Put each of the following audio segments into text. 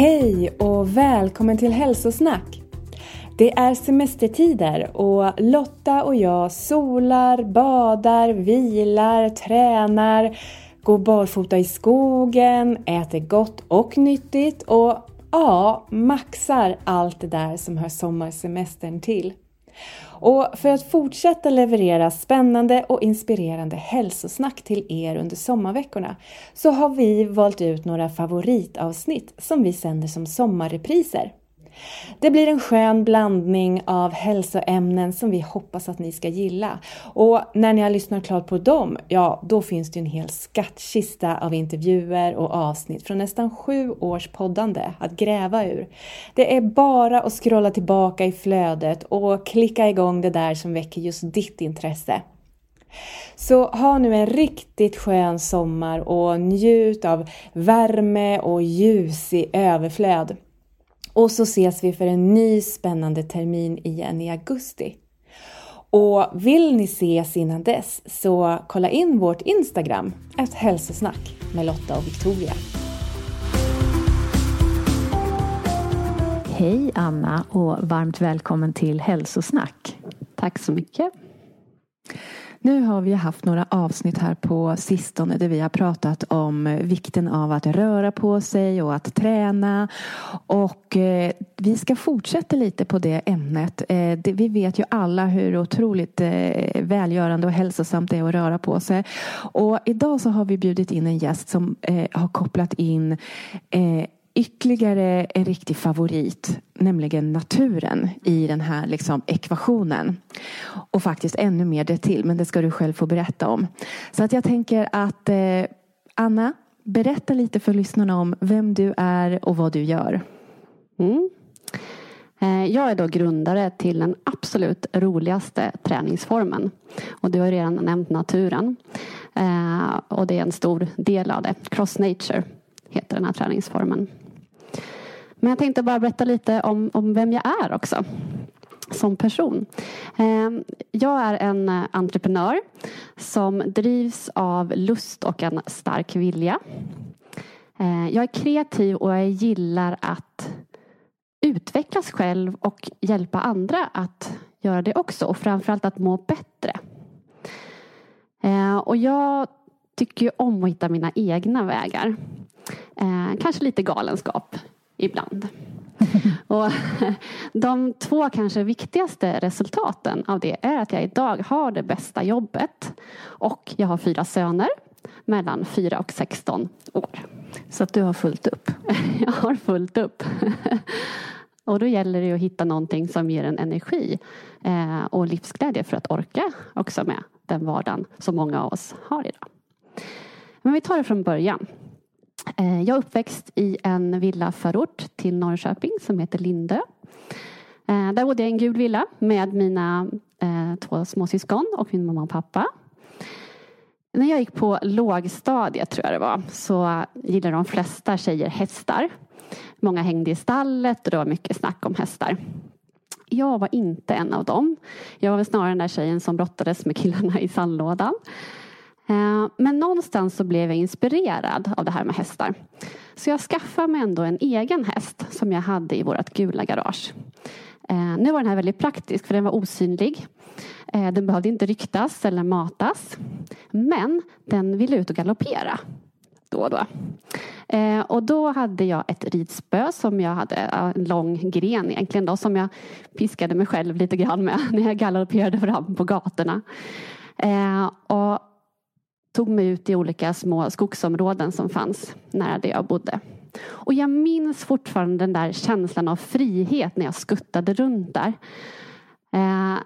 Hej och välkommen till Hälsosnack! Det är semestertider och Lotta och jag solar, badar, vilar, tränar, går barfota i skogen, äter gott och nyttigt och ja, maxar allt det där som hör sommarsemestern till. Och för att fortsätta leverera spännande och inspirerande hälsosnack till er under sommarveckorna så har vi valt ut några favoritavsnitt som vi sänder som sommarrepriser. Det blir en skön blandning av hälsoämnen som vi hoppas att ni ska gilla. Och när ni har lyssnat klart på dem, ja då finns det en hel skattkista av intervjuer och avsnitt från nästan sju års poddande att gräva ur. Det är bara att scrolla tillbaka i flödet och klicka igång det där som väcker just ditt intresse. Så ha nu en riktigt skön sommar och njut av värme och ljus i överflöd. Och så ses vi för en ny spännande termin igen i augusti. Och vill ni ses innan dess så kolla in vårt Instagram, ett hälsosnack med Lotta och Victoria. Hej Anna och varmt välkommen till Hälsosnack. Tack så mycket. Nu har vi haft några avsnitt här på sistone där vi har pratat om vikten av att röra på sig och att träna. Och eh, vi ska fortsätta lite på det ämnet. Eh, det, vi vet ju alla hur otroligt eh, välgörande och hälsosamt det är att röra på sig. Och idag så har vi bjudit in en gäst som eh, har kopplat in eh, ytterligare en riktig favorit, nämligen naturen i den här liksom ekvationen. Och faktiskt ännu mer det till, men det ska du själv få berätta om. Så att jag tänker att eh, Anna, berätta lite för lyssnarna om vem du är och vad du gör. Mm. Eh, jag är då grundare till den absolut roligaste träningsformen. Och du har redan nämnt naturen. Eh, och det är en stor del av det. Cross Nature heter den här träningsformen. Men jag tänkte bara berätta lite om, om vem jag är också som person. Ehm, jag är en eh, entreprenör som drivs av lust och en stark vilja. Ehm, jag är kreativ och jag gillar att utvecklas själv och hjälpa andra att göra det också och framförallt att må bättre. Ehm, och jag tycker om att hitta mina egna vägar. Kanske lite galenskap ibland. Och de två kanske viktigaste resultaten av det är att jag idag har det bästa jobbet och jag har fyra söner mellan 4 och 16 år. Så att du har fullt upp? Jag har fullt upp. Och då gäller det att hitta någonting som ger en energi eh, och livsglädje för att orka också med den vardagen som många av oss har idag. Men vi tar det från början. Eh, jag är uppväxt i en villaförort till Norrköping som heter Lindö. Eh, där bodde jag i en gul villa med mina eh, två småsyskon och min mamma och pappa. När jag gick på lågstadiet tror jag det var så gillade de flesta tjejer hästar. Många hängde i stallet och det var mycket snack om hästar. Jag var inte en av dem. Jag var väl snarare den där tjejen som brottades med killarna i sandlådan. Eh, men någonstans så blev jag inspirerad av det här med hästar. Så jag skaffade mig ändå en egen häst som jag hade i vårt gula garage. Eh, nu var den här väldigt praktisk för den var osynlig. Eh, den behövde inte ryktas eller matas. Men den ville ut och galoppera. då och då. Eh, och då hade jag ett ridspö som jag hade, en lång gren egentligen då, som jag piskade mig själv lite grann med när jag galopperade fram på gatorna. Eh, och tog mig ut i olika små skogsområden som fanns nära där jag bodde. Och jag minns fortfarande den där känslan av frihet när jag skuttade runt där. Eh,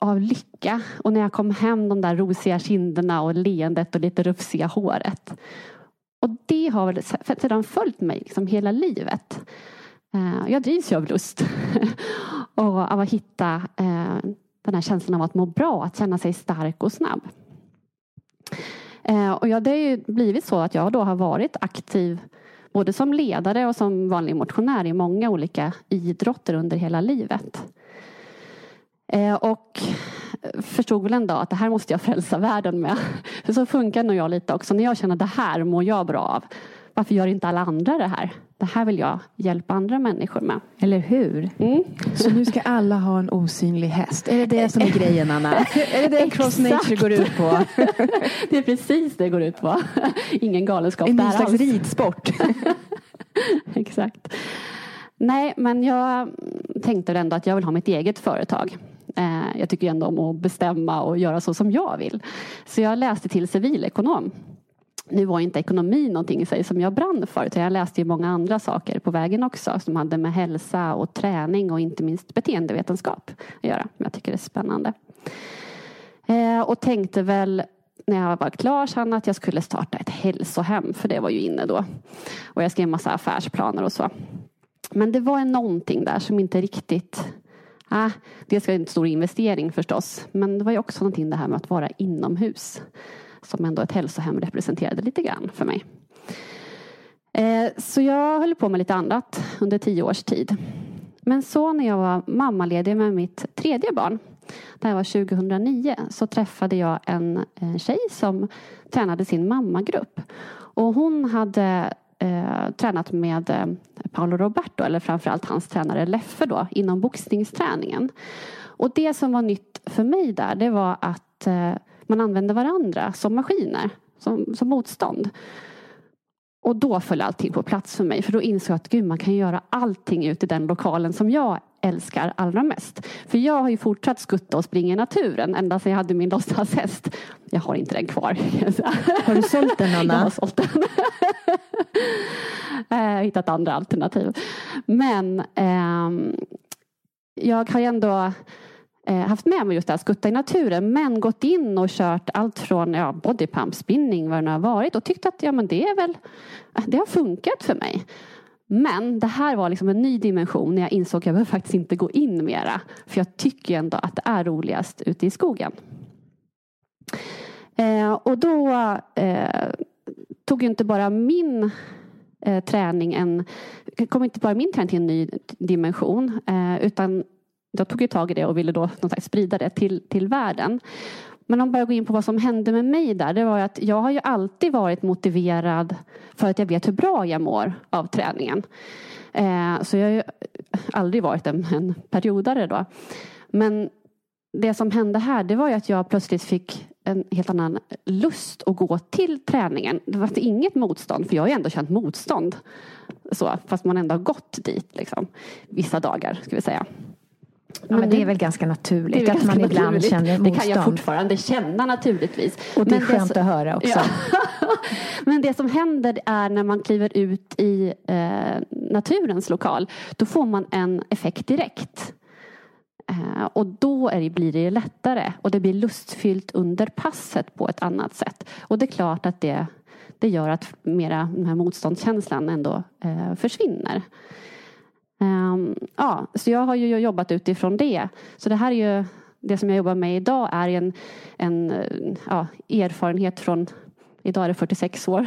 av lycka och när jag kom hem de där rosiga kinderna och leendet och lite rufsiga håret. Och det har sedan följt mig liksom hela livet. Eh, jag drivs ju av lust och av att hitta eh, den här känslan av att må bra, att känna sig stark och snabb. Eh, och ja, det har ju blivit så att jag då har varit aktiv både som ledare och som vanlig motionär i många olika idrotter under hela livet. Eh, och förstod väl en dag att det här måste jag frälsa världen med. För så funkar nog jag lite också. När jag känner att det här mår jag bra av. Varför gör inte alla andra det här? Det här vill jag hjälpa andra människor med. Eller hur? Mm. Så nu ska alla ha en osynlig häst. Är det det som är grejen Anna? är det det Cross Nature går ut på? det är precis det det går ut på. Ingen galenskap en där alls. En slags ridsport. Exakt. Nej, men jag tänkte ändå att jag vill ha mitt eget företag. Eh, jag tycker ändå om att bestämma och göra så som jag vill. Så jag läste till civilekonom. Nu var inte ekonomi någonting i sig som jag brann för utan jag läste ju många andra saker på vägen också som hade med hälsa och träning och inte minst beteendevetenskap att göra. Jag tycker det är spännande. Eh, och tänkte väl när jag var klar sen att jag skulle starta ett hälsohem för det var ju inne då. Och jag skrev massa affärsplaner och så. Men det var någonting där som inte riktigt Ah, det ska en stor investering förstås. Men det var ju också någonting det här med att vara inomhus. Som ändå ett hälsohem representerade lite grann för mig. Eh, så jag höll på med lite annat under tio års tid. Men så när jag var mammaledig med mitt tredje barn. Det här var 2009. Så träffade jag en, tjej som tränade sin mammagrupp. Och hon hade eh, tränat med eh, Paolo Roberto, eller framförallt hans tränare Leffe då, inom boxningsträningen. Och det som var nytt för mig där, det var att eh, man använde varandra som maskiner, som, som motstånd. Och då föll allting på plats för mig. För då insåg jag att gud, man kan göra allting ute i den lokalen som jag älskar allra mest. För jag har ju fortsatt skutta och springa i naturen ända sedan jag hade min låtsashäst. Jag har inte den kvar. Har du sålt den Anna? Jag har sålt den. jag har hittat andra alternativ. Men eh, jag har ju ändå eh, Eh, haft med mig just det här skutta i naturen men gått in och kört allt från ja, bodypump, spinning, vad det nu har varit och tyckt att ja, men det är väl eh, det har funkat för mig. Men det här var liksom en ny dimension när jag insåg att jag behöver faktiskt inte gå in mera. För jag tycker ändå att det är roligast ute i skogen. Eh, och då eh, tog inte bara min eh, träning en, kom inte bara min träning till en ny dimension eh, utan jag tog ju tag i det och ville då sagt, sprida det till, till världen. Men om jag går in på vad som hände med mig där. Det var att jag har ju alltid varit motiverad för att jag vet hur bra jag mår av träningen. Eh, så jag har ju aldrig varit en, en periodare då. Men det som hände här det var ju att jag plötsligt fick en helt annan lust att gå till träningen. Det var inget motstånd, för jag har ju ändå känt motstånd. Så, fast man ändå har gått dit liksom, vissa dagar, ska vi säga. Ja, men det är väl ganska naturligt att man ibland naturligt. känner motstånd. Det kan jag fortfarande känna naturligtvis. Och det är men skönt det, att höra också. Ja. men det som händer är när man kliver ut i eh, naturens lokal. Då får man en effekt direkt. Eh, och då det, blir det lättare och det blir lustfyllt under passet på ett annat sätt. Och det är klart att det, det gör att mera den här motståndskänslan ändå eh, försvinner. Um, ja, så jag har ju jobbat utifrån det. Så det här är ju det som jag jobbar med idag är en, en ja, erfarenhet från Idag är det 46 år.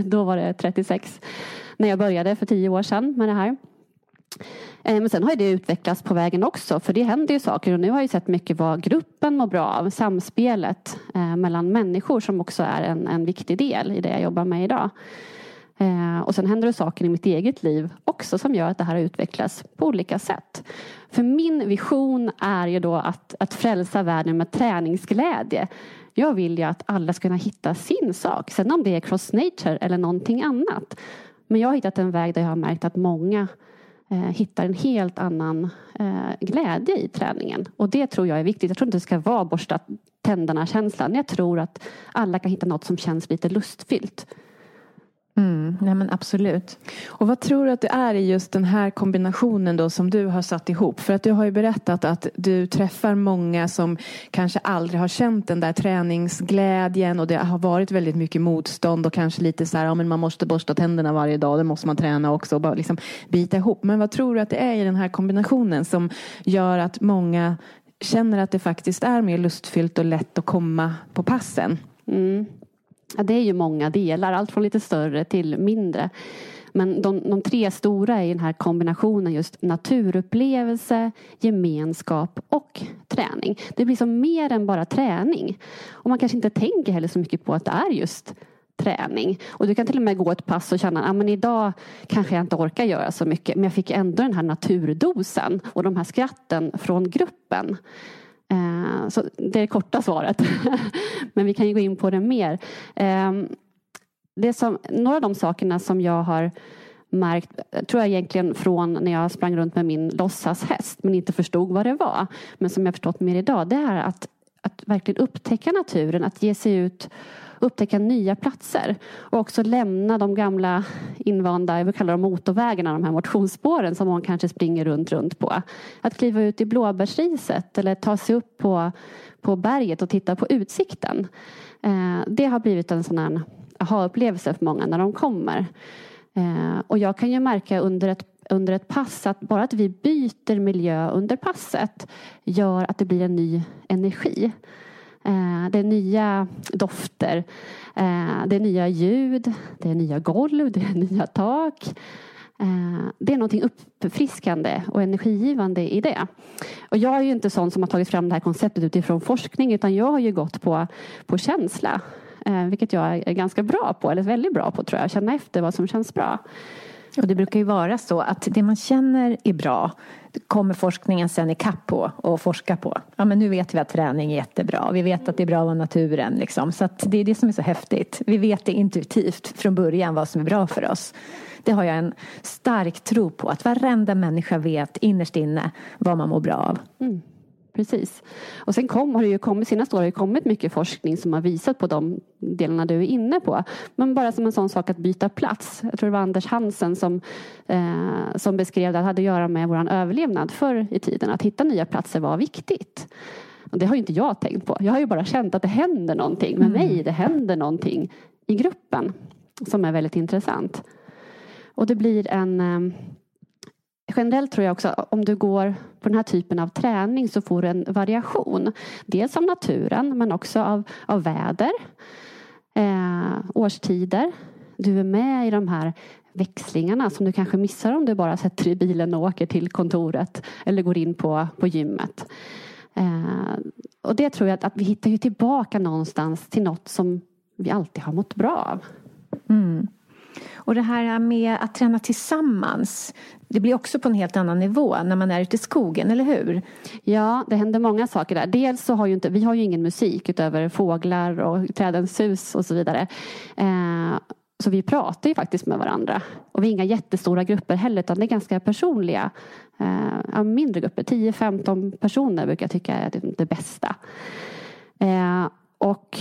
Då var det 36 när jag började för tio år sedan med det här. Ehm, men sen har det utvecklats på vägen också för det händer ju saker och nu har jag sett mycket vad gruppen mår bra av. Samspelet ehm, mellan människor som också är en, en viktig del i det jag jobbar med idag. Eh, och sen händer det saker i mitt eget liv också som gör att det här utvecklas på olika sätt. För min vision är ju då att, att frälsa världen med träningsglädje. Jag vill ju att alla ska kunna hitta sin sak. Sen om det är cross nature eller någonting annat. Men jag har hittat en väg där jag har märkt att många eh, hittar en helt annan eh, glädje i träningen. Och det tror jag är viktigt. Jag tror inte det ska vara borsta tänderna-känslan. Jag tror att alla kan hitta något som känns lite lustfyllt. Mm, nej men absolut. Och vad tror du att det är i just den här kombinationen då som du har satt ihop? För att du har ju berättat att du träffar många som kanske aldrig har känt den där träningsglädjen och det har varit väldigt mycket motstånd och kanske lite så här, ja men man måste borsta tänderna varje dag, det måste man träna också och bara liksom bita ihop. Men vad tror du att det är i den här kombinationen som gör att många känner att det faktiskt är mer lustfyllt och lätt att komma på passen? Mm. Ja, det är ju många delar, allt från lite större till mindre. Men de, de tre stora är den här kombinationen just naturupplevelse, gemenskap och träning. Det blir som mer än bara träning. Och man kanske inte tänker heller så mycket på att det är just träning. Och du kan till och med gå ett pass och känna att ah, idag kanske jag inte orkar göra så mycket men jag fick ändå den här naturdosen och de här skratten från gruppen. Eh, så det är det korta svaret. Men vi kan ju gå in på det mer. Eh, det som, några av de sakerna som jag har märkt, eh, tror jag egentligen från när jag sprang runt med min låtsashäst men inte förstod vad det var. Men som jag förstått mer idag, det är att, att verkligen upptäcka naturen, att ge sig ut upptäcka nya platser och också lämna de gamla invanda, jag vill kalla dem motorvägarna, de här motionsspåren som man kanske springer runt, runt på. Att kliva ut i blåbärsriset eller ta sig upp på, på berget och titta på utsikten. Eh, det har blivit en sån här aha-upplevelse för många när de kommer. Eh, och jag kan ju märka under ett under ett pass att bara att vi byter miljö under passet gör att det blir en ny energi. Eh, det är nya dofter, eh, det är nya ljud, det är nya golv, det är nya tak. Eh, det är någonting uppfriskande och energigivande i det. Och jag är ju inte sån som har tagit fram det här konceptet utifrån forskning utan jag har ju gått på, på känsla. Eh, vilket jag är ganska bra på, eller väldigt bra på tror jag. Känna efter vad som känns bra. Och det brukar ju vara så att det man känner är bra kommer forskningen sen ikapp på och forska på. Ja, men nu vet vi att träning är jättebra. Vi vet att det är bra av naturen. Liksom. Så det är det som är så häftigt. Vi vet det intuitivt från början vad som är bra för oss. Det har jag en stark tro på. Att varenda människa vet innerst inne vad man mår bra av. Mm precis. Och sen kom, har det ju kommit, senaste åren har det kommit mycket forskning som har visat på de delarna du är inne på. Men bara som en sån sak att byta plats. Jag tror det var Anders Hansen som, eh, som beskrev det, det hade att göra med vår överlevnad förr i tiden. Att hitta nya platser var viktigt. Och det har ju inte jag tänkt på. Jag har ju bara känt att det händer någonting med mig. Det händer någonting i gruppen som är väldigt intressant. Och det blir en eh, generellt tror jag också om du går på den här typen av träning så får du en variation. Dels av naturen men också av, av väder, eh, årstider. Du är med i de här växlingarna som du kanske missar om du bara sätter dig i bilen och åker till kontoret eller går in på, på gymmet. Eh, och det tror jag att, att vi hittar ju tillbaka någonstans till något som vi alltid har mått bra av. Mm. Och det här med att träna tillsammans, det blir också på en helt annan nivå när man är ute i skogen, eller hur? Ja, det händer många saker där. Dels så har ju inte, vi har ju ingen musik utöver fåglar och trädens sus och så vidare. Eh, så vi pratar ju faktiskt med varandra. Och vi är inga jättestora grupper heller utan det är ganska personliga eh, mindre grupper. 10-15 personer brukar jag tycka är det, bästa. Eh, och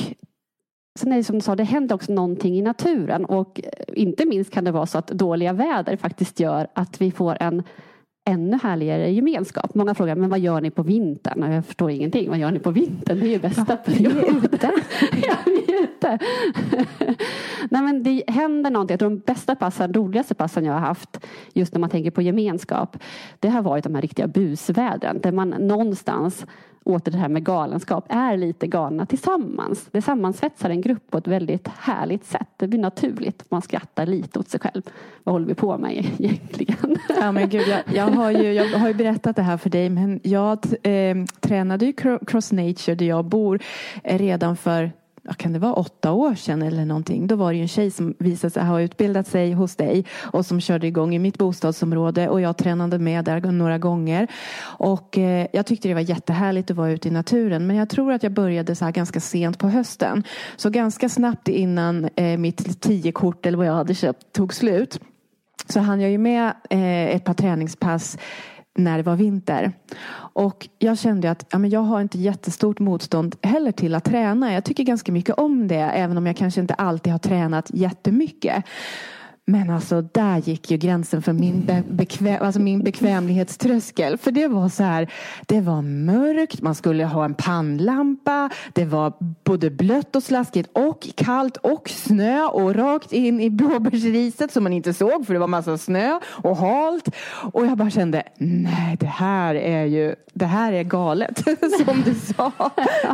Sen är det som du sa, det händer också någonting i naturen och eh, inte minst kan det vara så att dåliga väder faktiskt gör att vi får en ännu härligare gemenskap. Många frågar, men vad gör ni på vintern? Och jag förstår ingenting. Vad gör ni på vintern? Det är ju bästa ja, perioden. Vi är ute. ja, vi är ute. Nej, men det händer någonting. Jag tror de bästa passen, roligaste passen jag har haft, just när man tänker på gemenskap, det har varit de här riktiga busvädren. Där man någonstans åter det här med galenskap, är lite galna tillsammans. Det sammansvetsar en grupp på ett väldigt härligt sätt. Det blir naturligt. Man skrattar lite åt sig själv. Vad håller vi på med egentligen? Ja, men gud, jag, jag, har ju, jag har ju berättat det här för dig men jag eh, tränade ju Cross Nature där jag bor eh, redan för kan det vara åtta år sedan eller någonting. Då var det ju en tjej som visade sig ha utbildat sig hos dig och som körde igång i mitt bostadsområde och jag tränade med där några gånger. Och eh, jag tyckte det var jättehärligt att vara ute i naturen. Men jag tror att jag började så här ganska sent på hösten. Så ganska snabbt innan eh, mitt tio kort eller vad jag hade köpt tog slut så hann jag ju med eh, ett par träningspass när det var vinter. Och jag kände att ja, men jag har inte jättestort motstånd heller till att träna. Jag tycker ganska mycket om det även om jag kanske inte alltid har tränat jättemycket. Men alltså där gick ju gränsen för min, be bekväm, alltså min bekvämlighetströskel. För det var så här, det var mörkt, man skulle ha en pannlampa, det var både blött och slaskigt och kallt och snö och rakt in i blåbärsriset som man inte såg för det var massa snö och halt. Och jag bara kände, nej det här är ju, det här är galet som du sa.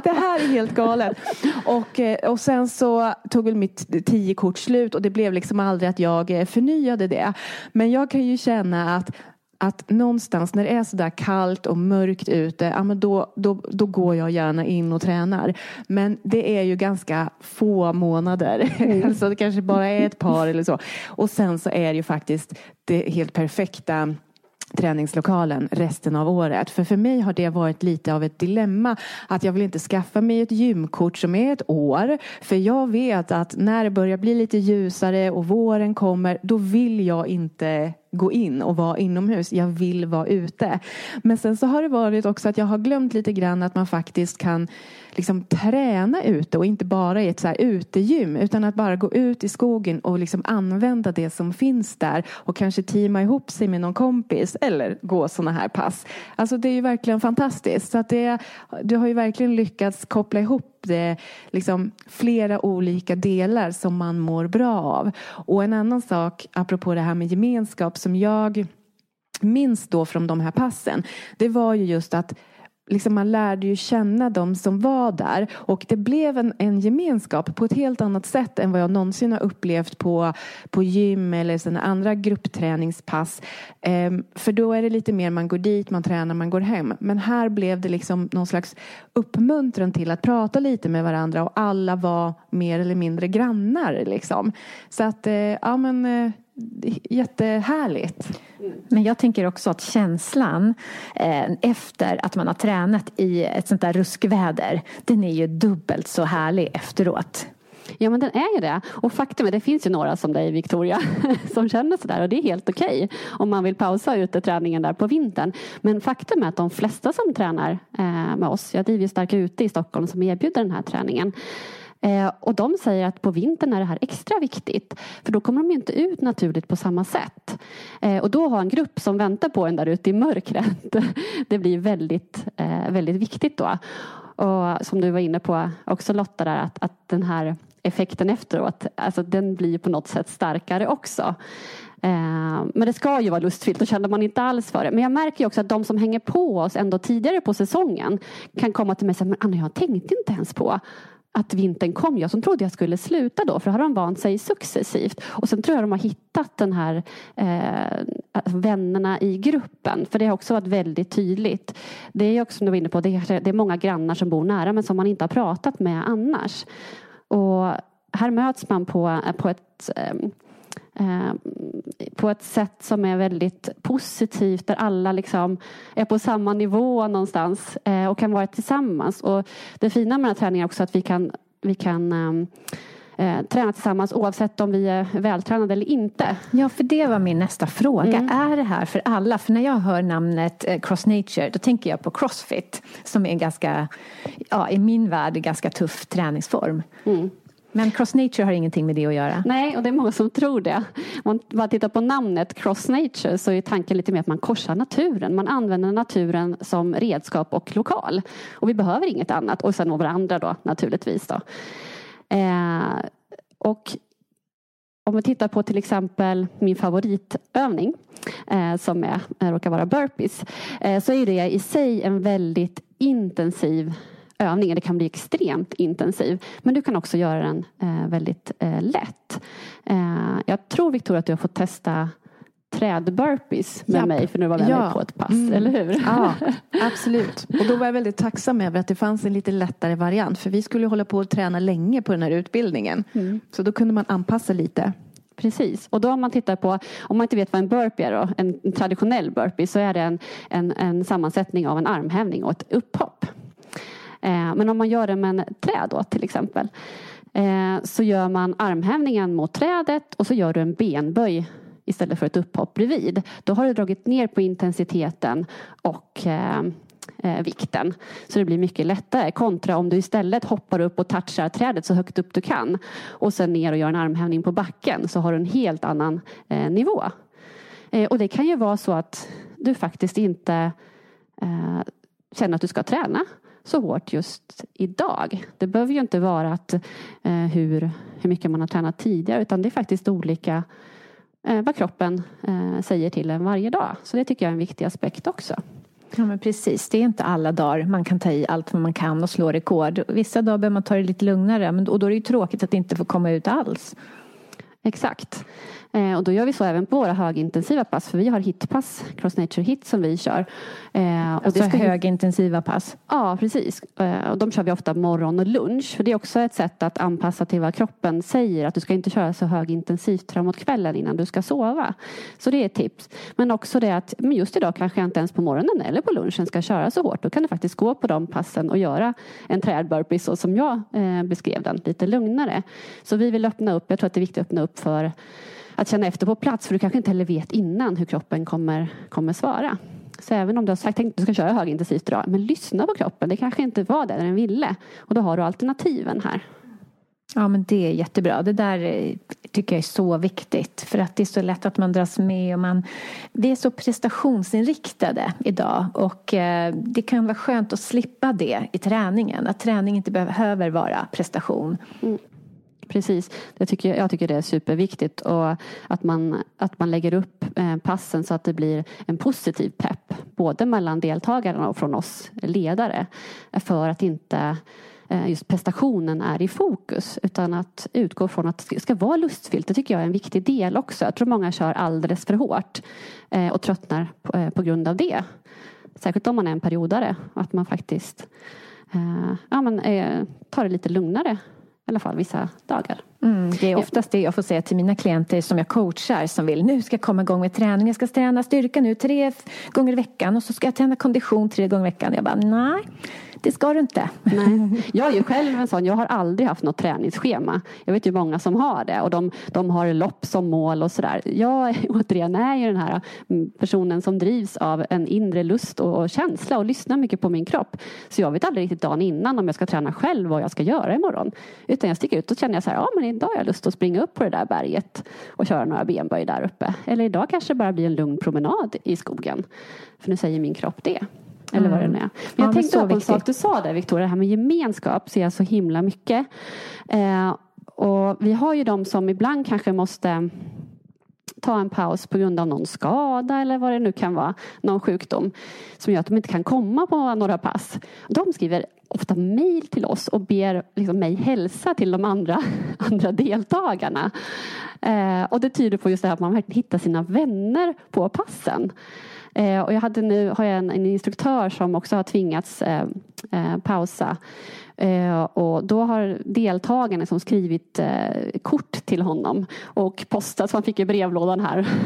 Det här är helt galet. Och, eh, och sen så tog väl mitt tio kort slut och det blev liksom aldrig att jag jag förnyade det. Men jag kan ju känna att att någonstans när det är sådär kallt och mörkt ute, ja, men då, då, då går jag gärna in och tränar. Men det är ju ganska få månader. Mm. alltså det kanske bara är ett par eller så. Och sen så är det ju faktiskt det helt perfekta träningslokalen resten av året. För för mig har det varit lite av ett dilemma att jag vill inte skaffa mig ett gymkort som är ett år. För jag vet att när det börjar bli lite ljusare och våren kommer då vill jag inte gå in och vara inomhus. Jag vill vara ute. Men sen så har det varit också att jag har glömt lite grann att man faktiskt kan liksom träna ute och inte bara i ett så här utegym utan att bara gå ut i skogen och liksom använda det som finns där och kanske teama ihop sig med någon kompis eller gå sådana här pass. Alltså det är ju verkligen fantastiskt. Så att det, du har ju verkligen lyckats koppla ihop det liksom flera olika delar som man mår bra av. Och en annan sak apropå det här med gemenskap som jag minns då från de här passen. Det var ju just att liksom man lärde ju känna de som var där och det blev en, en gemenskap på ett helt annat sätt än vad jag någonsin har upplevt på, på gym eller sådana andra gruppträningspass. Ehm, för då är det lite mer man går dit, man tränar, man går hem. Men här blev det liksom någon slags uppmuntran till att prata lite med varandra och alla var mer eller mindre grannar liksom. Så att, eh, ja men eh, jättehärligt. Men jag tänker också att känslan eh, efter att man har tränat i ett sånt där ruskväder, den är ju dubbelt så härlig efteråt. Ja men den är ju det. Och faktum är det finns ju några som dig Victoria som känner sådär och det är helt okej okay om man vill pausa ute träningen där på vintern. Men faktum är att de flesta som tränar eh, med oss, jag driver ju Starka Ute i Stockholm som erbjuder den här träningen Eh, och de säger att på vintern är det här extra viktigt för då kommer de inte ut naturligt på samma sätt. Eh, och då ha en grupp som väntar på en där ute i mörkret. det blir väldigt, eh, väldigt viktigt då. Och som du var inne på också Lotta, där, att, att den här effekten efteråt, alltså den blir på något sätt starkare också. Eh, men det ska ju vara lustfyllt och känner man inte alls för det. Men jag märker ju också att de som hänger på oss ändå tidigare på säsongen kan komma till mig och säga, men Anna jag tänkte inte ens på att vintern kom. Jag som trodde jag skulle sluta då för då har de vant sig successivt. Och sen tror jag de har hittat den här eh, alltså vännerna i gruppen. För det har också varit väldigt tydligt. Det är också som du var inne på, det är, det är många grannar som bor nära men som man inte har pratat med annars. Och här möts man på, på ett eh, Eh, på ett sätt som är väldigt positivt där alla liksom är på samma nivå någonstans eh, och kan vara tillsammans. Och det fina med den här träningen är också att vi kan, vi kan ehm, eh, träna tillsammans oavsett om vi är vältränade eller inte. Ja, för det var min nästa fråga. Mm. Är det här för alla? För när jag hör namnet eh, Cross Nature då tänker jag på Crossfit som är en ganska, ja, i min värld, ganska tuff träningsform. Mm. Men Cross Nature har ingenting med det att göra? Nej, och det är många som tror det. Om man bara tittar på namnet Cross Nature så är tanken lite mer att man korsar naturen. Man använder naturen som redskap och lokal. Och vi behöver inget annat. Och sen varandra då naturligtvis. Då. Eh, och om vi tittar på till exempel min favoritövning eh, som är, eh, råkar vara burpees eh, så är det i sig en väldigt intensiv övningen. Det kan bli extremt intensiv. Men du kan också göra den eh, väldigt eh, lätt. Eh, jag tror Victoria att du har fått testa trädburpees med Japp. mig för nu var med Ja. mig på ett pass, Mm. eller hur? Ja, absolut. Och då var jag väldigt tacksam över att det fanns en lite lättare variant. För vi skulle hålla på och träna länge på den här utbildningen. Så då kunde man anpassa lite. Precis. Och då om man tittar på, om man inte vet vad en burpee är då, en, en traditionell burpee så är det en, en, en sammansättning av en armhävning och ett upphopp. Eh, men om man gör det med en träd då till exempel eh, så gör man armhävningen mot trädet och så gör du en benböj istället för ett upphopp bredvid. Då har du dragit ner på intensiteten och eh, eh, vikten. Så det blir mycket lättare kontra om du istället hoppar upp och touchar trädet så högt upp du kan och sen ner och gör en armhävning på backen så har du en helt annan eh, nivå. Eh, och det kan ju vara så att du faktiskt inte eh, känner att du ska träna så hårt just idag. Det behöver ju inte vara att, eh, hur, hur mycket man har tränat tidigare utan det är faktiskt olika eh, vad kroppen eh, säger till en varje dag. Så det tycker jag är en viktig aspekt också. Ja men precis, det är inte alla dagar man kan ta i allt vad man kan och slå rekord. Vissa dagar behöver man ta det lite lugnare men, och då är det ju tråkigt att det inte får komma ut alls. Exakt. Eh, och då gör vi så även på våra högintensiva pass för vi har hitpass, Cross Nature Hit som vi kör. Eh, och Alltså högintensiva pass. Ja, precis. Eh, Och de kör vi ofta morgon och lunch. För det är också ett sätt att anpassa till vad kroppen säger. Att du ska inte köra så högintensivt framåt kvällen innan du ska sova. Så det är ett tips. Men också det att men just idag kanske jag inte ens på morgonen eller på lunchen ska köra så hårt. Då kan du faktiskt gå på de passen och göra en trädburpee så som jag eh, beskrev den. Lite lugnare. Så vi vill öppna upp. Jag tror att det är viktigt att öppna upp för att känna efter på plats. För du kanske inte heller vet innan hur kroppen kommer, kommer svara. Så även om du har sagt att du ska köra högintensivt idag, men lyssna på kroppen. Det kanske inte var det den ville. Och då har du alternativen här. Ja men det är jättebra. Det där eh, tycker jag är så viktigt. För att det är så lätt att man dras med och man Vi är så prestationsinriktade idag och eh, det kan vara skönt att slippa det i träningen. Att träning inte behöver vara prestation. Precis. Jag tycker, jag tycker det är superviktigt. Och att man, att man lägger upp eh, passen så att det blir en positiv pepp. Både mellan deltagarna och från oss ledare. För att inte eh, just prestationen är i fokus. Utan att utgå från att det ska vara lustfyllt. Det tycker jag är en viktig del också. Jag tror många kör alldeles för hårt. Eh, och tröttnar på, på grund av det. Särskilt om man är en periodare. Att man faktiskt eh, ja, men, eh, tar det lite lugnare. I alla fall vissa dagar. Mm, det är oftast det jag får säga till mina klienter som jag coachar som vill nu ska jag komma igång med träning. Jag ska träna styrka nu tre gånger i veckan och så ska jag träna kondition tre gånger i veckan. Jag bara nej, det ska du inte. Nej. Jag är ju själv en sån, jag har aldrig haft något träningsschema. Jag vet ju många som har det och de, de har lopp som mål och sådär. Jag återigen är ju den här mm, personen som drivs av en inre lust och, och känsla och lyssnar mycket på min kropp. Så jag vet aldrig riktigt dagen innan om jag ska träna själv vad jag ska göra imorgon. Utan jag sticker ut och känner jag så här, ja men idag har jag lust att springa upp på det där berget och köra några benböj där uppe. Eller idag kanske det bara blir en lugn promenad i skogen. För nu säger min kropp det. Eller vad det nu är. Men Ja, jag tänkte så på en viktigt. sak du sa där Victoria, det här med gemenskap ser jag så himla mycket. Eh, och vi har ju de som ibland kanske måste ta en paus på grund av någon skada eller vad det nu kan vara, någon sjukdom som gör att de inte kan komma på några pass. De skriver ofta mejl till oss och ber liksom mig hälsa till de andra, andra deltagarna. Eh, och det tyder på just det här att man verkligen hittar sina vänner på passen. Eh, och jag hade nu har jag en, en instruktör som också har tvingats eh, eh, pausa. Eh, och då har deltagarna som skrivit eh, kort till honom och postat så han fick i brevlådan här.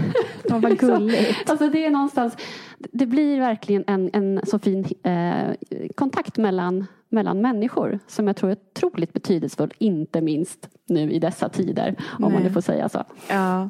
Ja, vad gulligt. alltså det är någonstans, det blir verkligen en, en så fin eh, kontakt mellan, mellan människor som jag tror är otroligt betydelsefull, inte minst nu i dessa tider, om man nu får säga så. Ja.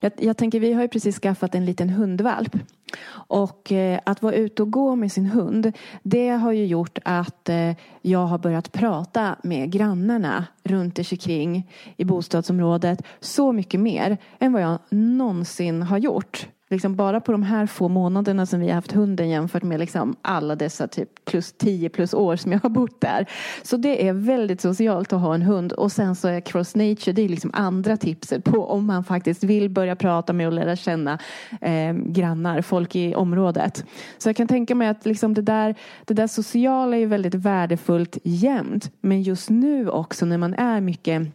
Jag, jag, tänker, vi har ju precis skaffat en liten hundvalp. Och eh, att vara ute och gå med sin hund, det har ju gjort att eh, jag har börjat prata med grannarna runt omkring i bostadsområdet så mycket mer än vad jag någonsin har gjort liksom bara på de här få månaderna som vi har haft hunden jämfört med liksom alla dessa typ plus 10 plus år som jag har bott där. Så det är väldigt socialt att ha en hund och sen så är cross nature det är liksom andra tipset på om man faktiskt vill börja prata med och lära känna eh, grannar, folk i området. Så jag kan tänka mig att liksom det, där, det där sociala är väldigt värdefullt jämt men just nu också när man är mycket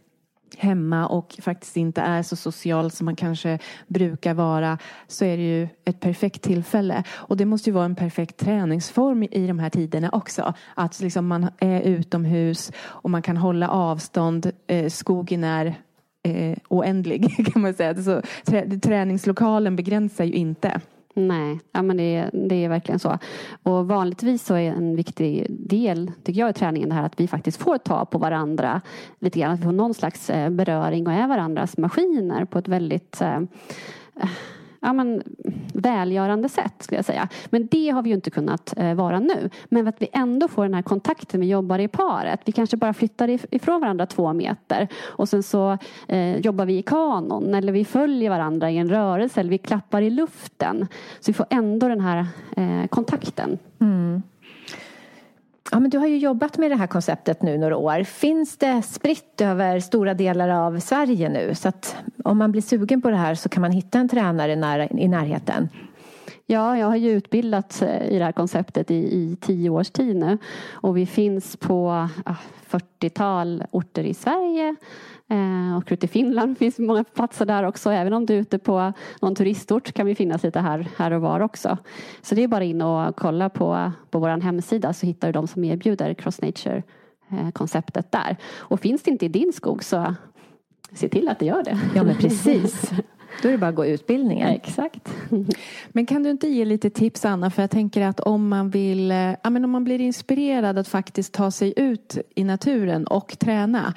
hemma och faktiskt inte är så social som man kanske brukar vara så är det ju ett perfekt tillfälle. Och det måste ju vara en perfekt träningsform i de här tiderna också. Att liksom man är utomhus och man kan hålla avstånd. Eh, skogen är eh, oändlig kan man säga. Så träningslokalen begränsar ju inte. Nej, ja, men det, det är verkligen så. Och vanligtvis så är en viktig del, tycker jag, i träningen det här att vi faktiskt får ta på varandra lite grann. Att vi får någon slags eh, beröring och är varandras maskiner på ett väldigt eh, ja, men, välgörande sätt skulle jag säga. Men det har vi ju inte kunnat eh, vara nu. Men att vi ändå får den här kontakten vi jobbar i paret. Vi kanske bara flyttar ifrån varandra två meter och sen så eh, jobbar vi i kanon eller vi följer varandra i en rörelse eller vi klappar i luften. Så vi får ändå den här eh, kontakten. Mm. Ja, men du har ju jobbat med det här konceptet nu några år. Finns det spritt över stora delar av Sverige nu? Så att om man blir sugen på det här så kan man hitta en tränare nära, i närheten? Ja, jag har ju utbildats eh, i det här konceptet i, i tio års tid nu. Och vi finns på ah, 40-tal orter i Sverige Eh, och ute i Finland finns många platser där också. Även om du är ute på någon turistort kan vi finnas lite här, här och var också. Så det är bara in och kolla på, på vår hemsida så hittar du de som erbjuder Cross Nature eh, konceptet där. Och finns det inte i din skog så se till att det gör det. Ja men precis. Då är det bara att gå utbildningen. Ja, exakt. Men kan du inte ge lite tips Anna? För jag tänker att om man vill, eh, ja, men om man blir inspirerad att faktiskt ta sig ut i naturen och träna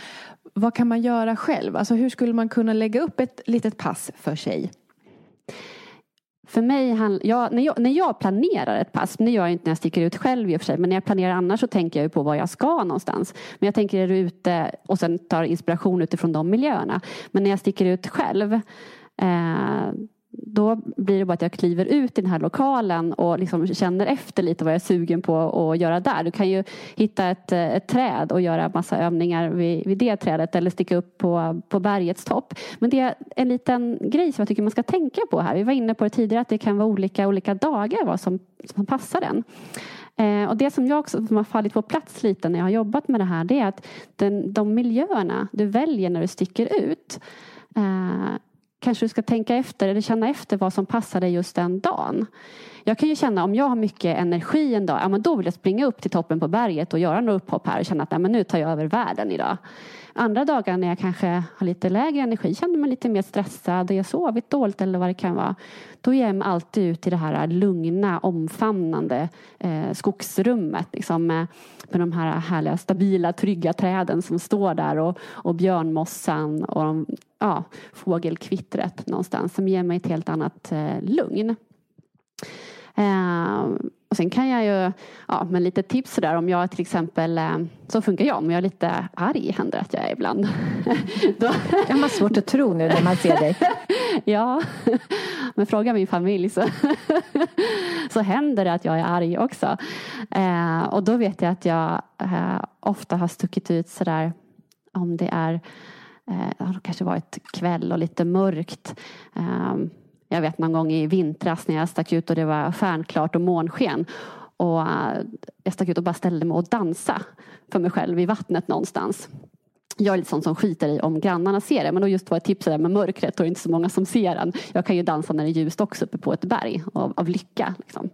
vad kan man göra själv? Alltså hur skulle man kunna lägga upp ett litet pass för sig? För mig, jag, när, jag, när jag planerar ett pass, det gör jag inte när jag sticker ut själv i och för sig, men när jag planerar annars så tänker jag på var jag ska någonstans. Men jag tänker är du ute och sen tar inspiration utifrån de miljöerna. Men när jag sticker ut själv eh, då blir det bara att jag kliver ut i den här lokalen och liksom känner efter lite vad jag är sugen på att göra där. Du kan ju hitta ett, eh, ett träd och göra massa övningar vid, vid det trädet eller sticka upp på, på bergets topp. Men det är en liten grej som jag tycker man ska tänka på här. Vi var inne på det tidigare att det kan vara olika olika dagar vad som, som passar den. Eh, och det som jag också som har fallit på plats lite när jag har jobbat med det här det är att den, de miljöerna du väljer när du sticker ut eh, kanske du ska tänka efter eller känna efter vad som passar dig just den dagen. Jag kan ju känna om jag har mycket energi en dag, ja men då vill jag springa upp till toppen på berget och göra några upphopp här och känna att nej, men nu tar jag över världen idag. Andra dagar när jag kanske har lite lägre energi, känner mig lite mer stressad, jag sovit dåligt eller vad det kan vara. Då ger jag mig alltid ut i det här lugna, omfamnande eh, skogsrummet. Liksom, med, med de här härliga, stabila, trygga träden som står där och, och björnmossan och de, ja, fågelkvittret någonstans som ger mig ett helt annat eh, lugn. Eh, och sen kan jag ju, ja men lite tips sådär om jag till exempel, eh, så funkar jag om jag är lite arg händer att jag är ibland. Då... Det har man svårt att tro nu när man ser dig. ja, men fråga min familj så, så händer det att jag är arg också. Eh, och då vet jag att jag eh, ofta har stuckit ut sådär om det är det har kanske varit kväll och lite mörkt. Ehm, jag vet någon gång i vintras när jag stack ut och det var stjärnklart och månsken. Och eh, jag stack ut och bara ställde mig och dansa för mig själv i vattnet någonstans. Jag är lite sån som skiter i om grannarna ser det men då just var ett tips där med mörkret och inte så många som ser den. Jag kan ju dansa när det är ljust också uppe på ett berg av, av lycka. Liksom.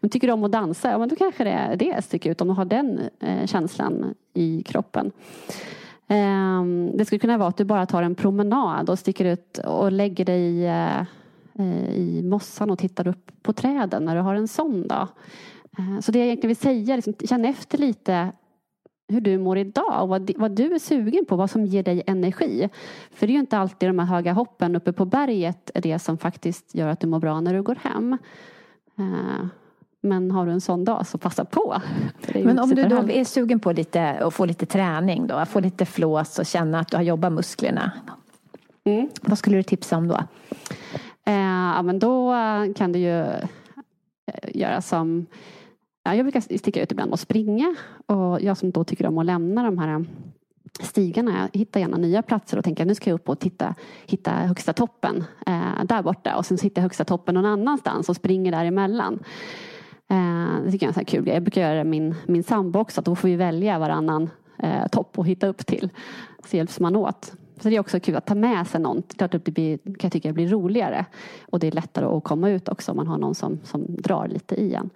Men tycker du om att dansa, ja men då kanske det är det jag sticker ut om du har den eh, känslan i kroppen. Ehm, det skulle kunna vara att du bara tar en promenad och sticker ut och lägger dig eh, i, i mossan och tittar upp på träden när du har en sån dag. Ehm, så det jag egentligen vill säga, liksom, känn efter lite hur du mår idag och vad, vad du är sugen på, vad som ger dig energi. För det är ju inte alltid de här höga hoppen uppe på berget är det som faktiskt gör att du mår bra när du går hem. Ehm, Eh, men har du en sån dag så passa på. Men om du då är sugen på lite, att få lite träning då, få lite flås och känna att du har jobbat musklerna. Mm. Vad skulle du tipsa om då? Eh, ja men då kan du ju eh, göra som Ja, jag brukar sticka ut ibland och springa. Och jag som då tycker om att lämna de här stigarna. Jag hittar gärna nya platser och tänker nu ska jag upp och titta, hitta högsta toppen eh, där borta. Och sen så hittar jag högsta toppen någon annanstans och springer däremellan. Eh, det tycker jag är en sån kul grej. Jag brukar göra det min, min sambo också. Att då får vi välja varannan eh, topp att hitta upp till. Så hjälps man åt. Så det är också kul att ta med sig någon. Klart att det blir, kan jag tycka blir roligare. Och det är lättare att komma ut också om man har någon som, som drar lite i en.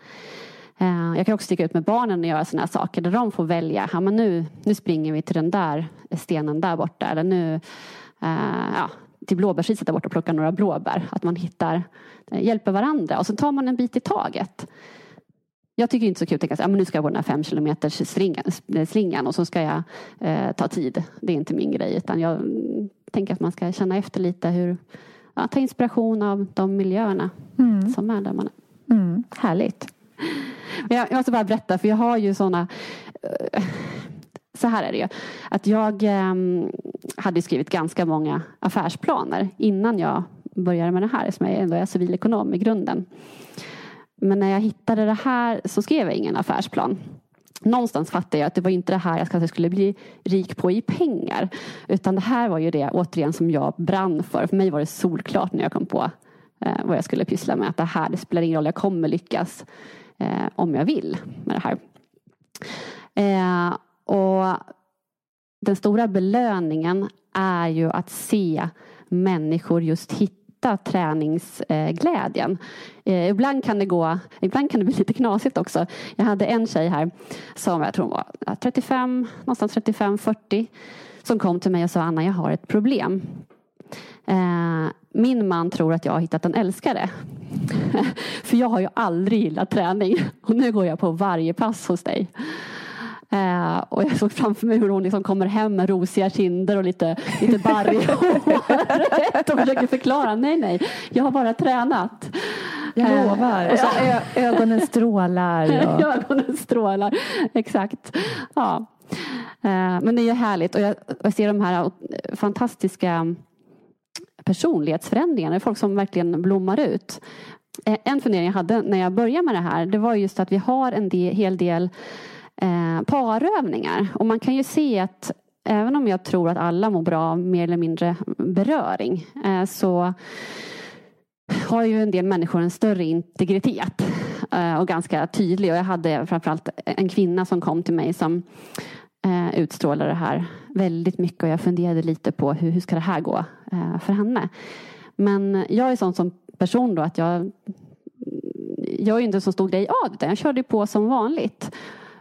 Eh, jag kan också sticka ut med barnen och göra sådana här saker där de får välja. Ja, men nu, nu springer vi till den där stenen där borta. Eller nu eh, ja, till blåbärsriset där borta och plockar några blåbär. Att man hittar, eh, hjälper varandra och så tar man en bit i taget. Jag tycker inte så kul att tänka att nu ska jag på den här fem kilometers slingan och så ska jag eh, ta tid. Det är inte min grej utan jag tänker att man ska känna efter lite hur, ja, ta inspiration av de miljöerna mm. som är där man är. Mm, härligt. Jag, jag måste bara berätta för jag har ju sådana uh, så här är det ju. Att jag um, hade skrivit ganska många affärsplaner innan jag började med det här som jag ändå är civilekonom i grunden. Men när jag hittade det här så skrev jag ingen affärsplan. Någonstans fattade jag att det var inte det här jag kanske skulle bli rik på i pengar. Utan det här var ju det återigen som jag brann för. För mig var det solklart när jag kom på eh, vad jag skulle pyssla med. Att det här, det spelar ingen roll, jag kommer lyckas eh, om jag vill med det här. Eh, och den stora belöningen är ju att se människor just hitta träningsglädjen. Eh, ibland kan det gå, ibland kan det bli lite knasigt också. Jag hade en tjej här som jag tror var 35, någonstans 35-40 som kom till mig och sa Anna jag har ett problem. Eh, min man tror att jag har hittat en älskare. För jag har ju aldrig gillat träning och nu går jag på varje pass hos dig. Uh, och jag såg framför mig hur hon liksom kommer hem med rosiga kinder och lite, lite barr i håret och försöker förklara. Nej, nej, jag har bara tränat. Jag uh, lovar. Och så ögonen strålar. Och... ögonen strålar, exakt. Ja. Uh, men det är ju härligt och jag, jag ser de här fantastiska personlighetsförändringar, folk som verkligen blommar ut. Eh, en fundering jag hade när jag började med det här det var just att vi har en del, hel del eh, parövningar och man kan ju se att även om jag tror att alla mår bra av mer eller mindre beröring eh, så har ju en del människor en större integritet eh, och ganska tydlig och jag hade framförallt en kvinna som kom till mig som eh, utstrålade det här väldigt mycket och jag funderade lite på hur, hur ska det här gå eh, för henne. Men jag är sån som person då att jag jag är inte en så stor grej av det. Jag körde på som vanligt.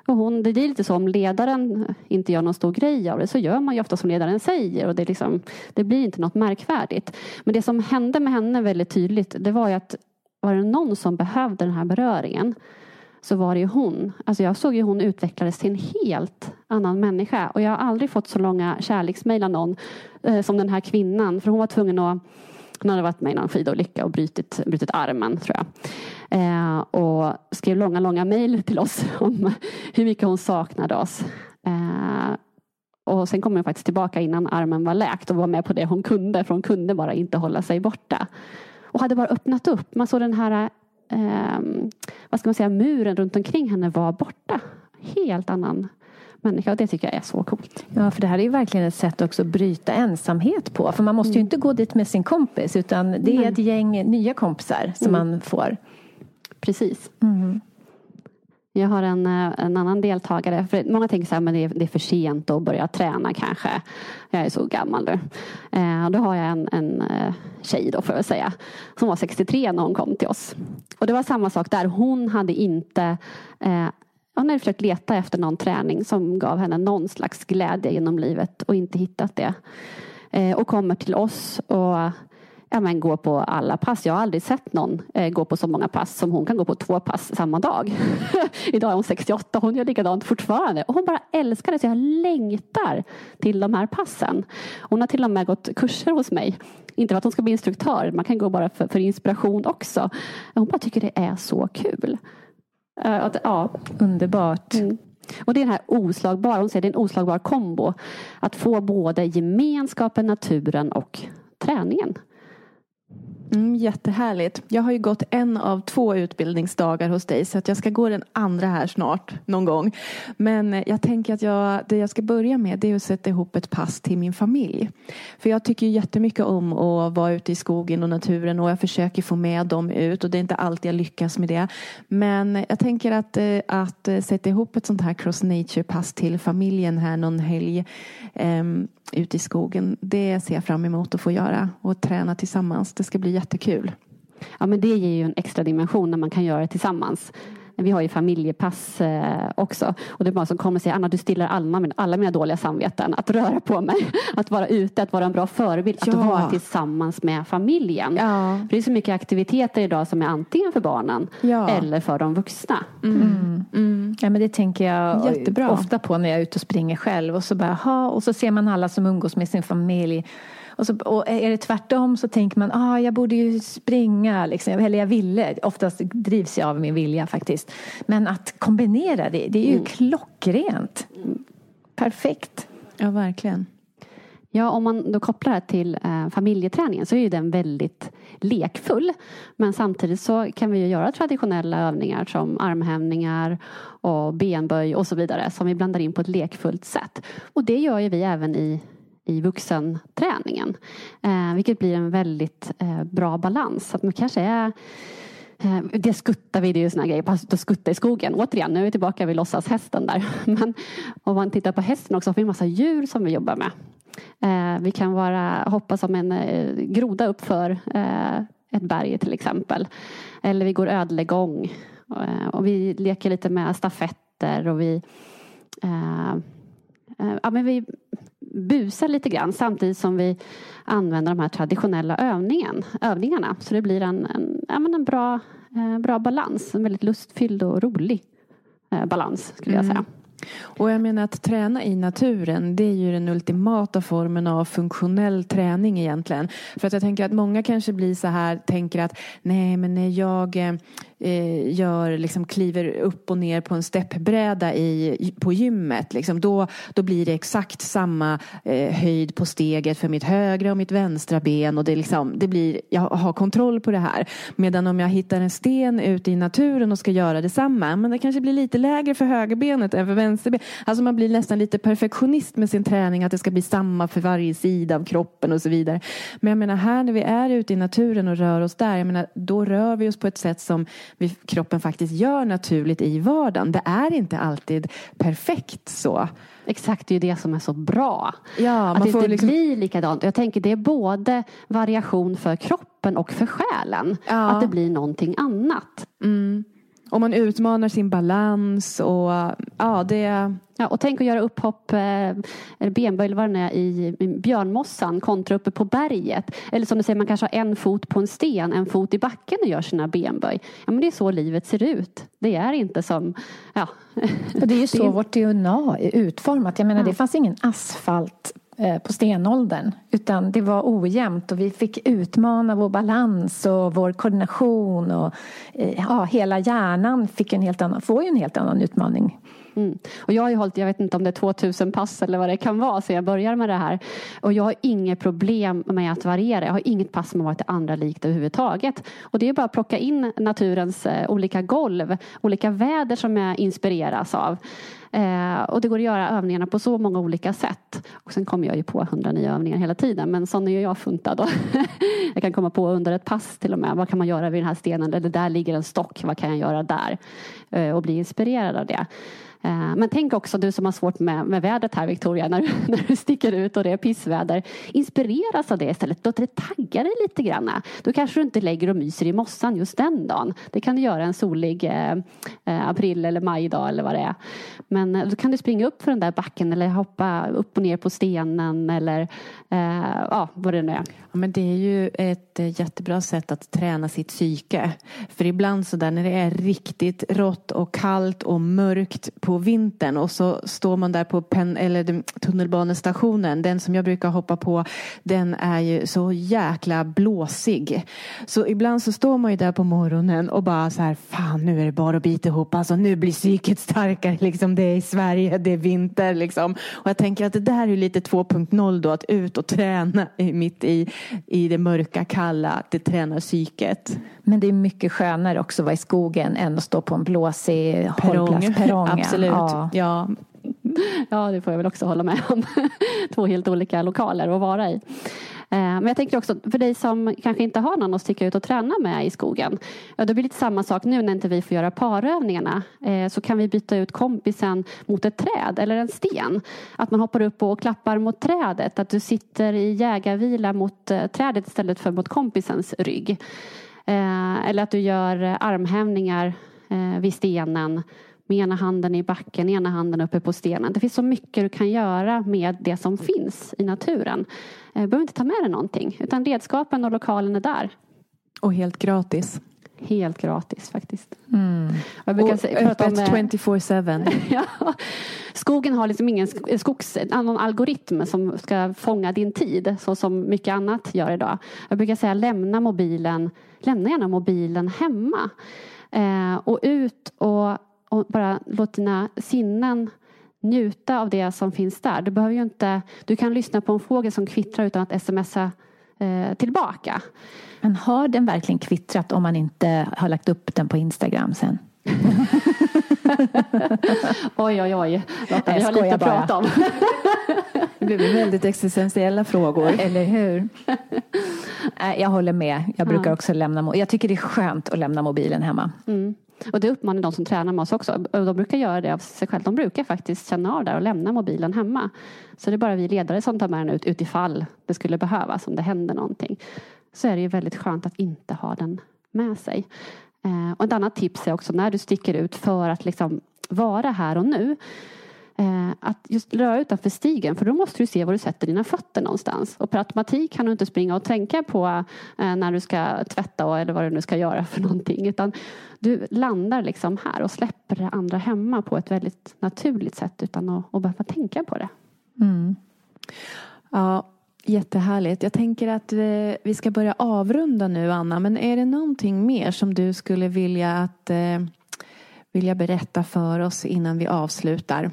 Och hon, det är lite så om ledaren inte gör någon stor grej av det så gör man ju ofta som ledaren säger och det, liksom, det blir inte något märkvärdigt. Men det som hände med henne väldigt tydligt det var ju att var det någon som behövde den här beröringen så var det ju hon. Alltså jag såg ju hon utvecklades till en helt annan människa. Och jag har aldrig fått så långa kärleksmejl av någon eh, som den här kvinnan. För hon var tvungen att hon hade varit med i någon skidolycka och brutit, brutit armen tror jag. Eh, och skrev långa, långa mejl till oss om hur mycket hon saknade oss. Eh, och sen kom hon faktiskt tillbaka innan armen var läkt och var med på det hon kunde. För hon kunde bara inte hålla sig borta. Och hade bara öppnat upp. Man såg den här eh, vad ska man säga, muren runt omkring henne var borta. Helt annan människa och det tycker jag är så coolt. Ja, för det här är ju verkligen ett sätt också att bryta ensamhet på. För man måste ju mm. inte gå dit med sin kompis utan det är ett gäng nya kompisar som mm. man får. Precis. Mm. Jag har en, eh, en annan deltagare. För många tänker så här, men det är, det är för sent att börja träna kanske. Jag är så gammal nu. Eh, då har jag en, en eh, tjej då får jag säga. Som var 63 när hon kom till oss. Och det var samma sak där. Hon hade inte eh, hon hade försökt leta efter någon träning som gav henne någon slags glädje genom livet och inte hittat det. Eh, och kommer till oss och ja, men går på alla pass. Jag har aldrig sett någon eh, gå på så många pass som hon kan gå på två pass samma dag. Idag är hon 68 hon gör likadant fortfarande. Och hon bara älskar det så jag längtar till de här passen. Hon har till och med gått kurser hos mig. Inte för att hon ska bli instruktör, man kan gå bara för, för inspiration också. Hon bara tycker det är så kul. Uh, att, ja. Underbart. Mm. Och det är den här oslagbara, hon säger det är en oslagbar kombo. Att få både gemenskapen, naturen och träningen. Mm, jättehärligt. Jag har ju gått en av två utbildningsdagar hos dig så att jag ska gå den andra här snart någon gång. Men eh, jag tänker att jag, det jag ska börja med det är att sätta ihop ett pass till min familj. För jag tycker jättemycket om att vara ute i skogen och naturen och jag försöker få med dem ut och det är inte alltid jag lyckas med det. Men jag tänker att, eh, att eh, sätta ihop ett sånt här cross nature pass till familjen här någon helg um, ute i skogen. Det ser jag fram emot att få göra och träna tillsammans. Det ska bli jättekul. Ja men det ger ju en extra dimension när man kan göra det tillsammans. Vi har ju familjepass eh, också. Och det är bara som kommer och säger Anna du stillar alla, alla mina dåliga samveten. Att röra på mig, att vara ute, att vara en bra förebild. Ja. Att vara tillsammans med familjen. Ja. För det är så mycket aktiviteter idag som är antingen för barnen ja. eller för de vuxna. Mm. Mm. Mm. Ja, men det tänker jag Jättebra. ofta på när jag är ute och springer själv. Och så, bara, och så ser man alla som umgås med sin familj. Och, så, och är det tvärtom så tänker man, ah, jag borde ju springa, liksom. eller jag ville. Oftast drivs jag av min vilja faktiskt. Men att kombinera det, det är ju mm. klockrent. Perfekt. Ja, verkligen. Ja, om man då kopplar det till eh, familjeträningen så är ju den väldigt lekfull. Men samtidigt så kan vi ju göra traditionella övningar som armhävningar och benböj och så vidare som vi blandar in på ett lekfullt sätt. Och det gör ju vi även i i vuxenträningen. Eh, vilket blir en väldigt eh, bra balans. Att man kanske är eh, det skuttar vi, det är ju såna grejer, att skutta i skogen. Återigen, nu är vi tillbaka vid låtsashästen där. Men om man tittar på hästen också, har vi en massa djur som vi jobbar med. Eh, vi kan vara, hoppa som en eh, groda upp för eh, ett berg till exempel. Eller vi går ödlegång. Eh, och vi leker lite med stafetter och vi ja, men vi busar lite grann samtidigt som vi använder de här traditionella övningen, övningarna. Så det blir en, en, ja, en bra, eh, bra balans, en väldigt lustfylld och rolig eh, balans skulle jag säga. Mm. Och jag menar att träna i naturen det är ju den ultimata formen av funktionell träning egentligen. För att jag tänker att många kanske blir så här, tänker att nej men när jag eh, gör, liksom kliver upp och ner på en steppbräda i, på gymmet. Liksom, då, då blir det exakt samma eh, höjd på steget för mitt högra och mitt vänstra ben. Och det, liksom, det blir, jag har kontroll på det här. Medan om jag hittar en sten ute i naturen och ska göra detsamma. Men det kanske blir lite lägre för högerbenet än för vänsterbenet. Alltså man blir nästan lite perfektionist med sin träning. Att det ska bli samma för varje sida av kroppen och så vidare. Men jag menar här när vi är ute i naturen och rör oss där. Jag menar, då rör vi oss på ett sätt som vi, kroppen faktiskt gör naturligt i vardagen. Det är inte alltid perfekt så. Exakt, det är ju det som är så bra. Ja, att det inte liksom... blir likadant. Jag tänker det är både variation för kroppen och för själen. Ja. Att det blir någonting annat. Mm. Och man utmanar sin balans och ja, det... Ja, och tänk att göra upphopp, eh, eller benböj eller vad det är, i, björnmossan kontra uppe på berget. Eller som du säger, man kanske har en fot på en sten, en fot i backen och gör sina benböj. Ja, men det är så livet ser ut. Det är inte som, ja. Och det är ju så det är... vårt DNA är utformat. Jag menar, ja. det fanns ingen asfalt Eh, Eh, på stenåldern. Utan det var ojämnt och vi fick utmana vår balans och vår koordination och eh, ja, hela hjärnan fick en helt annan, får ju en helt annan utmaning. Mm. Och jag har ju hållit, jag vet inte om det är 2000 pass eller vad det kan vara så jag börjar med det här. Och jag har inget problem med att variera. Jag har inget pass som har varit det andra likt överhuvudtaget. Och det är bara att plocka in naturens eh, olika golv, olika väder som jag inspireras av. Eh, och det går att göra övningarna på så många olika sätt. Och sen kommer jag ju på hundra nya övningar hela tiden. Men sån är ju jag funtad. Då. jag kan komma på under ett pass till och med. Vad kan man göra vid den här stenen? Eller där ligger en stock. Vad kan jag göra där? Eh, och bli inspirerad av det. Eh, men tänk också du som har svårt med, med vädret här Victoria, när, när du sticker ut och det är pissväder. Inspireras av det istället. Låt det tagga dig lite grann. Då kanske du inte lägger och myser i mossan just den dagen. Det kan du göra en solig eh, eh april eller majdag eller vad det är. Men eh, då kan du springa upp för den där backen eller hoppa upp och ner på stenen eller eh, ja, vad det nu är. Ja, men det är ju ett eh, jättebra sätt att träna sitt psyke. För ibland så där när det är riktigt rått och kallt och mörkt på vintern och så står man där på pen, eller tunnelbanestationen, den som jag brukar hoppa på, den är ju så jäkla blåsig. Så ibland så står man ju där på morgonen och bara så här, fan nu är det bara att bita ihop, alltså nu blir psyket starkare, liksom det är i Sverige, det är vinter liksom. Och jag tänker att det där är lite 2.0 då, att ut och träna mitt i, i det mörka, kalla, det tränar psyket. Men det är mycket skönare också att vara i skogen än att stå på en blåsig hållplats, perrong. Absolut, ja. ja. Ja, det får jag väl också hålla med om. Två helt olika lokaler att vara i. Eh, men jag tänker också för dig som kanske inte har någon att sticka ut och träna med i skogen. Ja, det blir lite samma sak nu när inte vi får göra parövningarna. Eh, så kan vi byta ut kompisen mot ett träd eller en sten. Att man hoppar upp och klappar mot trädet. Att du sitter i jägarvila mot eh, trädet istället för mot kompisens rygg. Eller att du gör armhävningar vid stenen med ena handen i backen, ena handen uppe på stenen. Det finns så mycket du kan göra med det som finns i naturen. Du behöver inte ta med dig någonting utan redskapen och lokalen är där. Och helt gratis. Helt gratis faktiskt. Mm. Jag brukar och öppet 24-7. ja. Skogen har liksom ingen skogs, någon algoritm som ska fånga din tid så som mycket annat gör idag. Jag brukar säga lämna mobilen, lämna gärna mobilen hemma. Eh, och ut och och bara låt dina sinnen njuta av det som finns där. Du, behöver ju inte, du kan lyssna på en fågel som kvittrar utan att smsa eh, tillbaka. Men har den verkligen kvittrat om man inte har lagt upp den på Instagram sen? oj, oj, oj. Lotta, vi har lite att prata om. det blir väldigt existentiella frågor. Eller hur? Jag håller med. Jag brukar också lämna Jag tycker det är skönt att lämna mobilen hemma. Mm. Och det uppmanar de som tränar med oss också. De brukar göra det av sig själva. De brukar faktiskt känna av det och lämna mobilen hemma. Så det är bara vi ledare som tar med den ut utifall det skulle behövas om det händer någonting. Så är det ju väldigt skönt att inte ha den med sig. Eh, och ett annat tips är också när du sticker ut för att liksom vara här och nu Eh, att just röra utanför stigen för då måste du se var du sätter dina fötter någonstans. Och per automatik kan du inte springa och tänka på eh, när du ska tvätta eller vad du nu ska göra för någonting. Utan du landar liksom här och släpper det andra hemma på ett väldigt naturligt sätt utan att, att behöva tänka på det. Mm. Ja, Jättehärligt. Jag tänker att vi ska börja avrunda nu Anna. Men är det någonting mer som du skulle vilja att eh, vilja berätta för oss innan vi avslutar?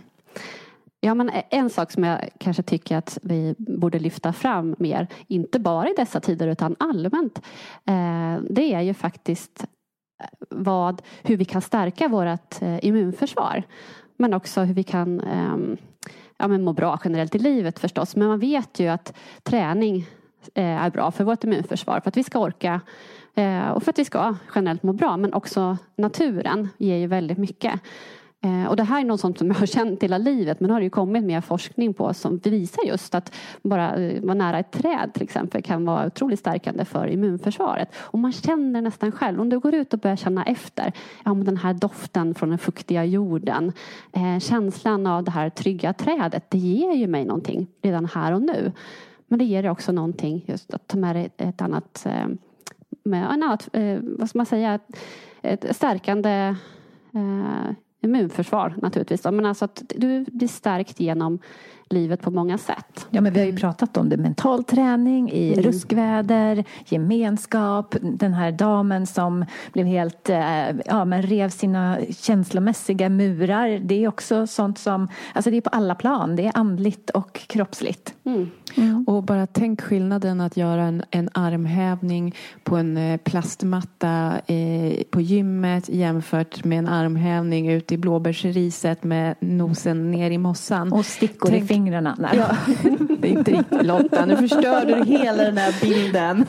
Ja, men e- en sak som jag kanske tycker att vi borde lyfta fram mer, inte bara i dessa tider utan allmänt, eh, det är ju faktiskt eh, vad, hur vi kan stärka vårt eh, immunförsvar. Men också hur vi kan ehm, ja, men må bra generellt i livet förstås. Men man vet ju att träning är bra för vårt immunförsvar, för att vi ska orka och för att vi ska generellt må bra. Men också naturen ger ju väldigt mycket. Eh, och det här är något som jag har känt hela livet men nu har det ju kommit mer forskning på som visar just att bara eh, vara nära ett träd till exempel kan vara otroligt stärkande för immunförsvaret. Och man känner nästan själv, om du går ut och börjar känna efter, ja men den här doften från den fuktiga jorden, eh, känslan av det här trygga trädet, det ger ju mig någonting redan här och nu. Men det ger också någonting just att ta med dig ett annat, eh, med en annat vad ska man säga, ett stärkande immunförsvar naturligtvis. Men alltså att du blir stärkt genom livet på många sätt. Ja, men vi har ju pratat om det. Mental träning i mm. ruskväder, gemenskap, den här damen som blev helt, eh, ja men rev sina känslomässiga murar. Det är också sånt som, alltså det är på alla plan. Det är andligt och kroppsligt. Mm. Mm. Och bara tänk skillnaden att göra en, en armhävning på en eh, plastmatta eh, på gymmet jämfört med en armhävning ute i blåbärsriset med nosen ner i mossan. Och stickor tänk, i fingrarna. Ja. det är inte riktigt Lotta. Nu förstörde du hela den här bilden.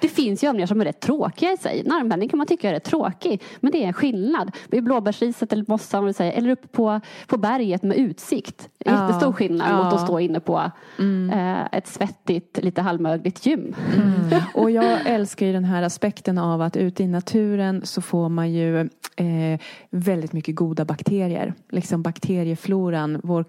det finns ju övningar som är rätt tråkiga i sig. Armhävning kan man tycka är rätt tråkig. Men det är en skillnad. Vid blåbärsriset eller mossan eller uppe på, på berget med utsikt. Ja. Jättestor skillnad ja. mot att stå inne på mm. eh, ett svettigt, lite halvmögligt gym. Mm. Och jag älskar ju den här aspekten av att ute i naturen så får man ju eh, väldigt mycket goda bakterier. Liksom bakteriefloran, vår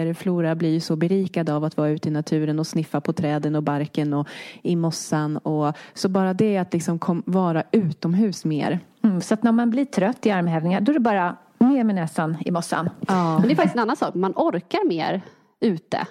kroppsbakterieflora blir ju så berikad av att vara ute i naturen och sniffa på träden och barken och i mossan. Och, så bara det att liksom kom, vara utomhus mer. Mm, så att när man blir trött i armhävningar då är det bara ner med näsan i mossan. Ja. Men det är faktiskt en annan sak, man orkar mer ute.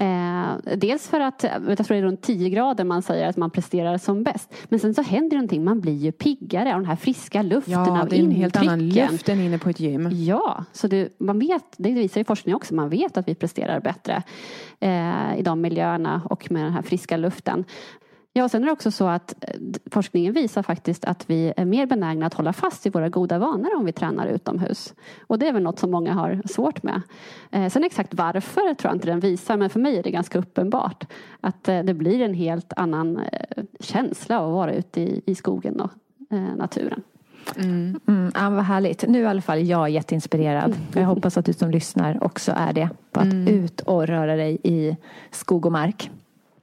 Eh, dels för att, jag tror det är runt 10 grader man säger att man presterar som bäst. Men sen så händer någonting, man blir ju piggare av den här friska luften, ja, av det är en helt annan luft än inne på ett gym. Ja, så det, man vet, det visar ju forskning också, man vet att vi presterar bättre eh, i de miljöerna och med den här friska luften. Ja, och sen är det också så att eh, forskningen visar faktiskt att vi är mer benägna att hålla fast i våra goda vanor om vi tränar utomhus. Och det är väl något som många har svårt med. Eh, sen exakt varför tror jag inte den visar, men för mig är det ganska uppenbart att eh, det blir en helt annan känsla av att vara ute i, i skogen och naturen. Mm. Mm, ja, vad härligt. Nu är i alla fall jag jätteinspirerad. Jag hoppas att du som lyssnar också är det. På att mm. ut och röra dig i skog och mark.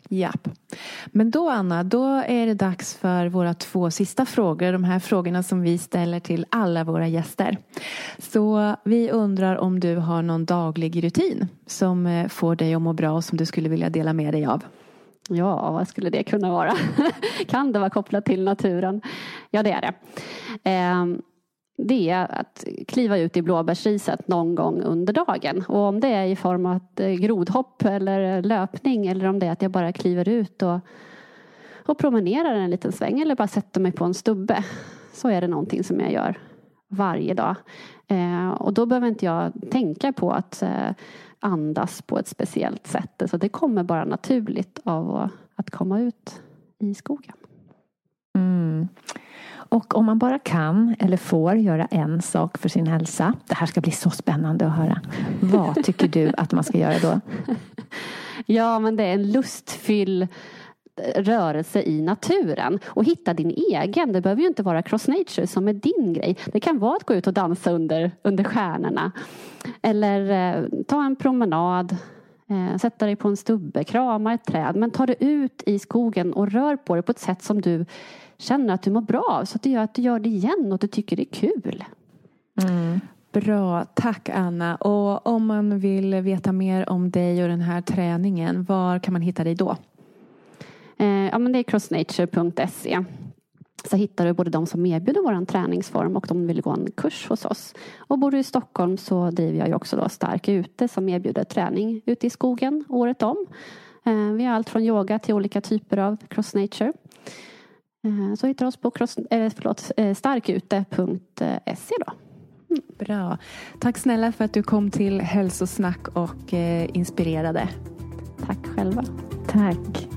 Japp. Men då Anna, då är det dags för våra två sista frågor. De här frågorna som vi ställer till alla våra gäster. Så vi undrar om du har någon daglig rutin som eh, får dig att må bra och som du skulle vilja dela med dig av. Ja, vad skulle det kunna vara? kan det vara kopplat till naturen? Ja, det är det. Um, det är att kliva ut i blåbärsriset någon gång under dagen. Och om det är i form av ett eh, grodhopp eller löpning eller om det är att jag bara kliver ut och, och promenerar en liten sväng eller bara sätter mig på en stubbe. Så är det någonting som jag gör varje dag. Eh, och då behöver inte jag tänka på att eh, andas på ett speciellt sätt. Så det kommer bara naturligt av att komma ut i skogen. Mm. Och om man bara kan eller får göra en sak för sin hälsa. Det här ska bli så spännande att höra. Vad tycker du att man ska göra då? Ja, men det är en lustfylld rörelse i naturen och hitta din egen. Det behöver ju inte vara cross nature som är din grej. Det kan vara att gå ut och dansa under, under stjärnorna. Eller eh, ta en promenad, eh, sätta dig på en stubbe, krama ett träd. Men ta dig ut i skogen och rör på dig på ett sätt som du känner att du mår bra av. Så att det gör att du gör det igen och att du tycker det är kul. Mm. Bra, tack Anna. Och om man vill veta mer om dig och den här träningen, var kan man hitta dig då? Eh, ja, men det är crossnature.se. Så hittar du både de som erbjuder vår träningsform och de som vill gå en kurs hos oss. Och bor du i Stockholm så driver jag ju också då Stark Ute som erbjuder träning ute i skogen året om. Eh, vi har allt från yoga till olika typer av crossnature. Eh, så hittar oss på cross, eh, förlåt, eh, starkute.se då. Mm. Bra. Tack snälla för att du kom till Hälsosnack och inspirerade. Tack själva. Tack.